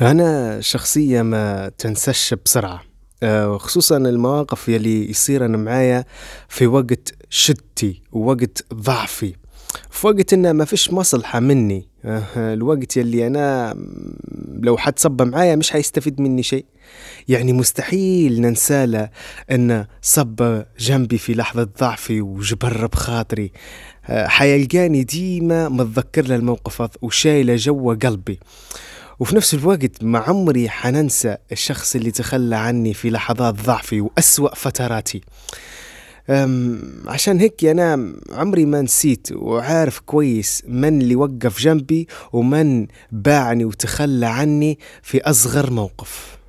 أنا شخصية ما تنساش بسرعة. آه، خصوصا المواقف يلي يصيرن معايا في وقت شدتي ووقت ضعفي. في وقت إنه ما فيش مصلحة مني. آه، الوقت يلي أنا لو حد صب معايا مش حيستفيد مني شيء. يعني مستحيل ننساله إن صب جنبي في لحظة ضعفي وجبر بخاطري. آه، حيلقاني ديما متذكر له الموقف وشايله جوا قلبي. وفي نفس الوقت ما عمري حننسى الشخص اللي تخلى عني في لحظات ضعفي وأسوأ فتراتي. عشان هيك أنا عمري ما نسيت وعارف كويس من اللي وقف جنبي ومن باعني وتخلى عني في أصغر موقف.